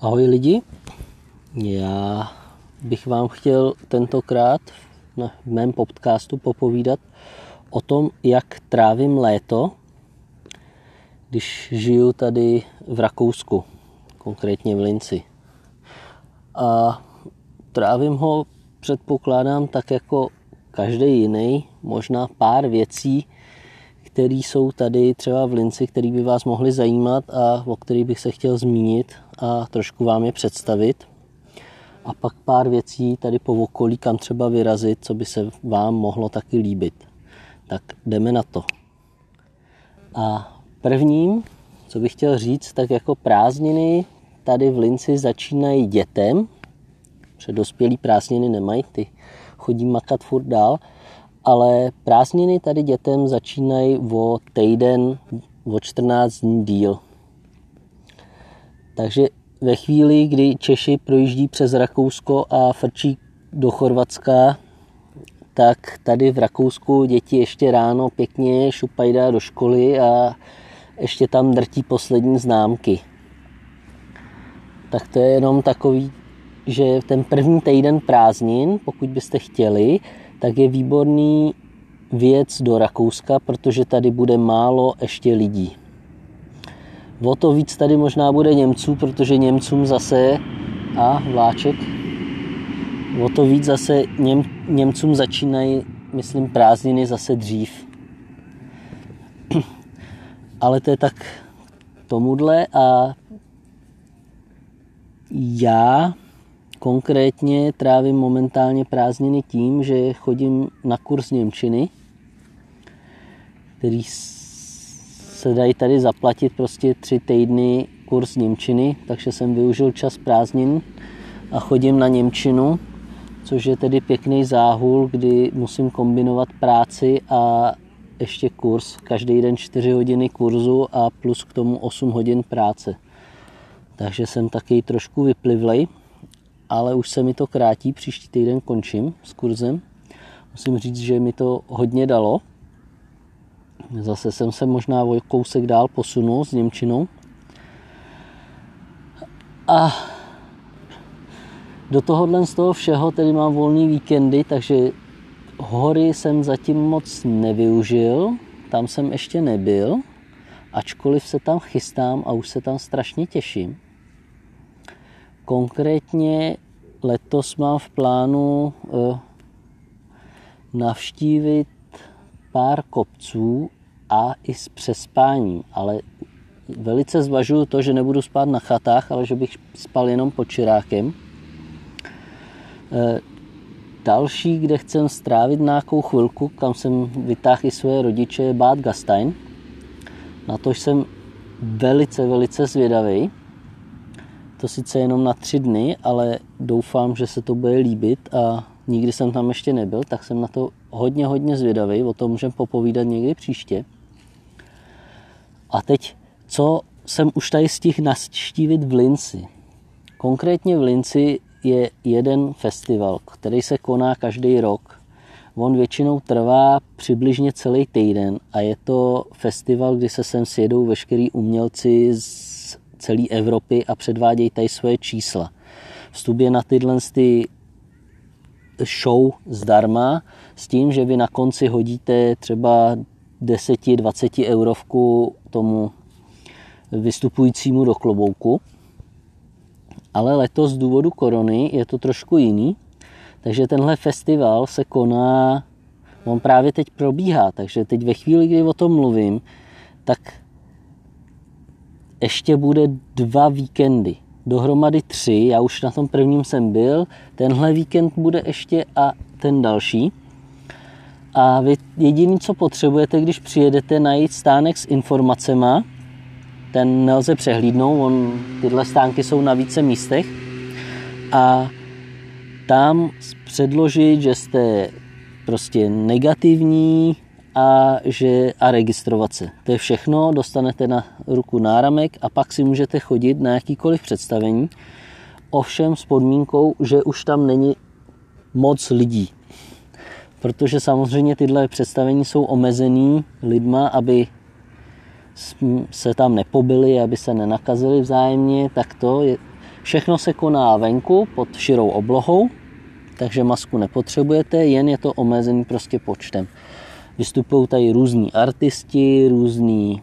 Ahoj lidi, já bych vám chtěl tentokrát na mém podcastu popovídat o tom, jak trávím léto, když žiju tady v Rakousku, konkrétně v Linci. A trávím ho, předpokládám, tak jako každý jiný, možná pár věcí, které jsou tady třeba v Linci, které by vás mohly zajímat a o kterých bych se chtěl zmínit a trošku vám je představit. A pak pár věcí tady po okolí, kam třeba vyrazit, co by se vám mohlo taky líbit. Tak jdeme na to. A prvním, co bych chtěl říct, tak jako prázdniny tady v Linci začínají dětem. Předospělý prázdniny nemají, ty chodí makat furt dál ale prázdniny tady dětem začínají o týden, o 14 dní díl. Takže ve chvíli, kdy Češi projíždí přes Rakousko a frčí do Chorvatska, tak tady v Rakousku děti ještě ráno pěkně šupají do školy a ještě tam drtí poslední známky. Tak to je jenom takový, že ten první týden prázdnin, pokud byste chtěli, tak je výborný věc do Rakouska, protože tady bude málo ještě lidí. O to víc tady možná bude Němců, protože Němcům zase a vláček o to víc zase Něm, Němcům začínají, myslím, prázdniny zase dřív. Ale to je tak tomuhle a já Konkrétně trávím momentálně prázdniny tím, že chodím na kurz Němčiny, který se dají tady zaplatit prostě tři týdny kurz Němčiny, takže jsem využil čas prázdnin a chodím na Němčinu, což je tedy pěkný záhul, kdy musím kombinovat práci a ještě kurz. Každý den 4 hodiny kurzu a plus k tomu 8 hodin práce. Takže jsem taky trošku vyplivlej ale už se mi to krátí, příští týden končím s kurzem. Musím říct, že mi to hodně dalo. Zase jsem se možná o kousek dál posunul s Němčinou. A do tohohle z toho všeho tedy mám volný víkendy, takže hory jsem zatím moc nevyužil, tam jsem ještě nebyl, ačkoliv se tam chystám a už se tam strašně těším. Konkrétně letos mám v plánu eh, navštívit pár kopců a i s přespáním, ale velice zvažuju to, že nebudu spát na chatách, ale že bych spal jenom pod čirákem. Eh, další, kde chcem strávit nějakou chvilku, kam jsem vytáhl i své rodiče, je Bad Gastein. Na to jsem velice, velice zvědavý. To sice jenom na tři dny, ale doufám, že se to bude líbit a nikdy jsem tam ještě nebyl, tak jsem na to hodně, hodně zvědavý. O tom můžeme popovídat někdy příště. A teď, co jsem už tady stihl naštívit v Linci. Konkrétně v Linci je jeden festival, který se koná každý rok. On většinou trvá přibližně celý týden a je to festival, kdy se sem sjedou veškerý umělci z celé Evropy a předvádějí tady svoje čísla. Vstup je na tyhle ty show zdarma s tím, že vy na konci hodíte třeba 10-20 eurovku tomu vystupujícímu do klobouku. Ale letos z důvodu korony je to trošku jiný, takže tenhle festival se koná, on právě teď probíhá, takže teď ve chvíli, kdy o tom mluvím, tak ještě bude dva víkendy. Dohromady tři, já už na tom prvním jsem byl, tenhle víkend bude ještě a ten další. A vy jediný, co potřebujete, když přijedete, najít stánek s informacemi, ten nelze přehlídnout, on, tyhle stánky jsou na více místech. A tam předložit, že jste prostě negativní, a, že, a registrovat se. To je všechno, dostanete na ruku náramek a pak si můžete chodit na jakýkoliv představení, ovšem s podmínkou, že už tam není moc lidí. Protože samozřejmě tyhle představení jsou omezený lidma, aby se tam nepobili, aby se nenakazili vzájemně, tak to je, Všechno se koná venku pod širou oblohou, takže masku nepotřebujete, jen je to omezený prostě počtem. Vystupují tady různí artisti, různí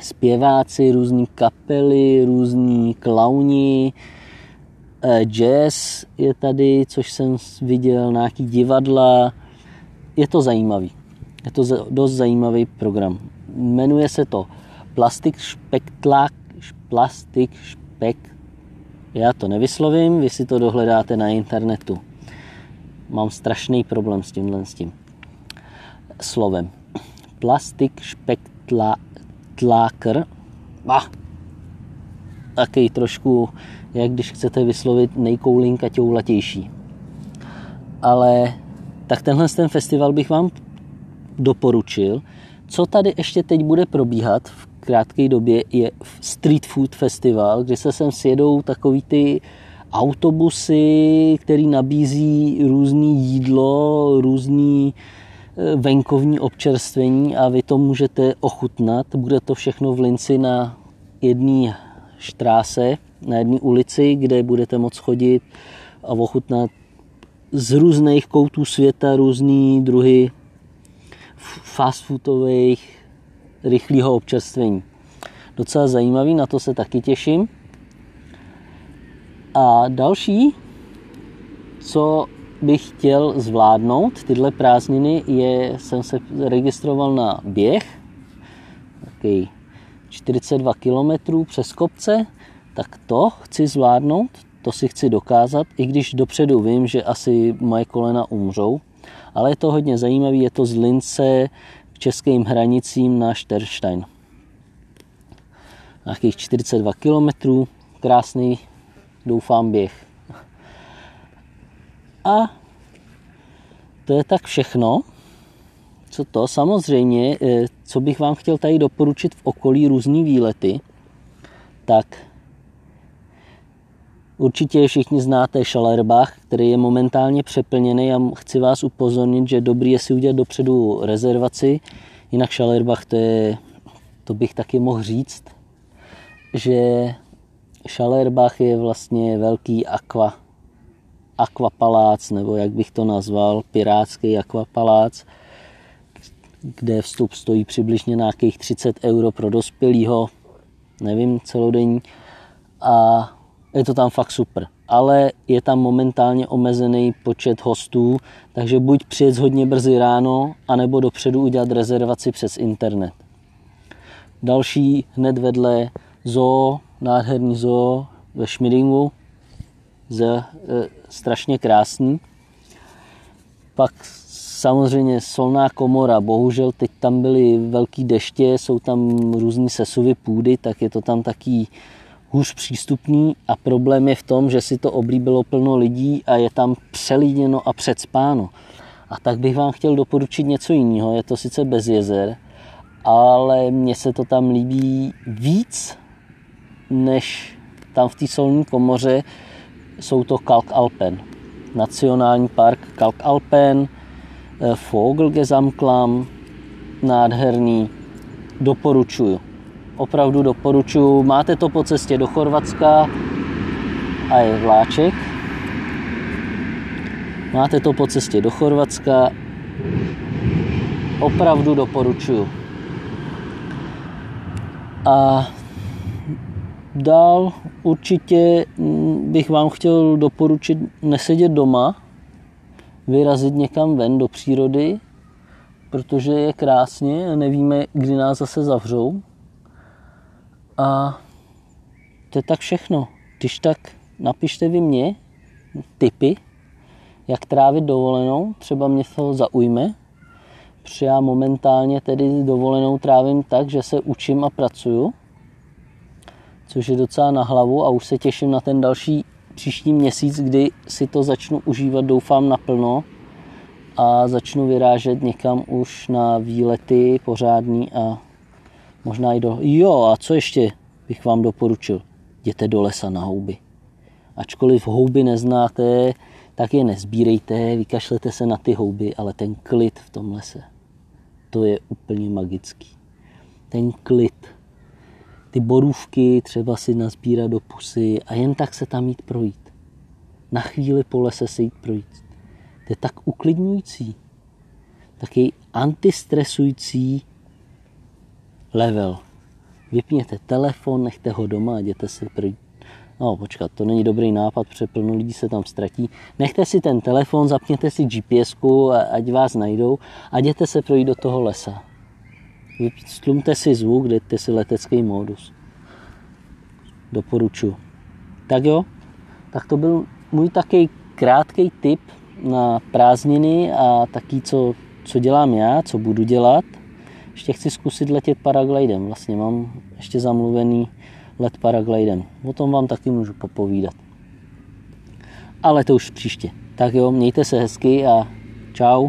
zpěváci, různí kapely, různí klauni, eh, jazz je tady, což jsem viděl, nějaký divadla. Je to zajímavý. Je to dost zajímavý program. Jmenuje se to Plastik Spektlak, Plastik Spek, já to nevyslovím, vy si to dohledáte na internetu. Mám strašný problém s tímhle s tím slovem. Plastik Spektla tlákr. Bah. Taky trošku, jak když chcete vyslovit nejkoulinka těulatější. Ale tak tenhle ten festival bych vám doporučil. Co tady ještě teď bude probíhat v krátké době je Street Food Festival, kde se sem sjedou takový ty autobusy, který nabízí různý jídlo, různý venkovní občerstvení a vy to můžete ochutnat. Bude to všechno v Linci na jedné štráse, na jedné ulici, kde budete moct chodit a ochutnat z různých koutů světa různý druhy fast foodových rychlého občerstvení. Docela zajímavý, na to se taky těším. A další, co bych chtěl zvládnout tyhle prázdniny, je, jsem se registroval na běh, takový 42 km přes kopce, tak to chci zvládnout, to si chci dokázat, i když dopředu vím, že asi moje kolena umřou, ale je to hodně zajímavé, je to z Lince k českým hranicím na Šterstein. Nějakých 42 km, krásný, doufám, běh. A to je tak všechno. Co to? Samozřejmě, eh, co bych vám chtěl tady doporučit v okolí různý výlety, tak určitě všichni znáte Schalerbach, který je momentálně přeplněný a chci vás upozornit, že dobrý je si udělat dopředu rezervaci, jinak Schalerbach to je, to bych taky mohl říct, že Schalerbach je vlastně velký aqua akvapalác, nebo jak bych to nazval, pirátský akvapalác, kde vstup stojí přibližně nějakých 30 euro pro dospělého, nevím, celodenní. A je to tam fakt super. Ale je tam momentálně omezený počet hostů, takže buď přijet hodně brzy ráno, anebo dopředu udělat rezervaci přes internet. Další hned vedle zoo, nádherný zoo ve Šmidingu, z, e, strašně krásný. Pak samozřejmě solná komora, bohužel teď tam byly velký deště, jsou tam různý sesuvy půdy, tak je to tam taký hůř přístupný a problém je v tom, že si to oblíbilo plno lidí a je tam přelíněno a předspáno. A tak bych vám chtěl doporučit něco jiného, je to sice bez jezer, ale mně se to tam líbí víc, než tam v té solní komoře, jsou to Kalkalpen. Nacionální park Kalkalpen, eh, Vogelgesamtklamm, nádherný, doporučuju. Opravdu doporučuju. Máte to po cestě do Chorvatska a je vláček. Máte to po cestě do Chorvatska. Opravdu doporučuju. A Dál určitě mm, bych vám chtěl doporučit nesedět doma, vyrazit někam ven do přírody, protože je krásně a nevíme, kdy nás zase zavřou. A to je tak všechno. Když tak napište vy mě tipy, jak trávit dovolenou, třeba mě to zaujme, protože já momentálně tedy dovolenou trávím tak, že se učím a pracuju což je docela na hlavu a už se těším na ten další příští měsíc, kdy si to začnu užívat, doufám, naplno a začnu vyrážet někam už na výlety pořádný a možná i do... Jo, a co ještě bych vám doporučil? Jděte do lesa na houby. Ačkoliv houby neznáte, tak je nezbírejte, vykašlete se na ty houby, ale ten klid v tom lese, to je úplně magický. Ten klid ty borůvky třeba si nazbírat do pusy a jen tak se tam jít projít. Na chvíli po lese se jít projít. To je tak uklidňující. Taky antistresující level. Vypněte telefon, nechte ho doma a jděte se projít. No počkat, to není dobrý nápad, protože plno lidí se tam ztratí. Nechte si ten telefon, zapněte si gps ať vás najdou a jděte se projít do toho lesa. Stlumte si zvuk, dejte si letecký modus. Doporučuji. Tak jo, tak to byl můj takový krátký tip na prázdniny a taky, co, co dělám já, co budu dělat. Ještě chci zkusit letět paraglidem. Vlastně mám ještě zamluvený let paraglidem. O tom vám taky můžu popovídat. Ale to už příště. Tak jo, mějte se hezky a čau.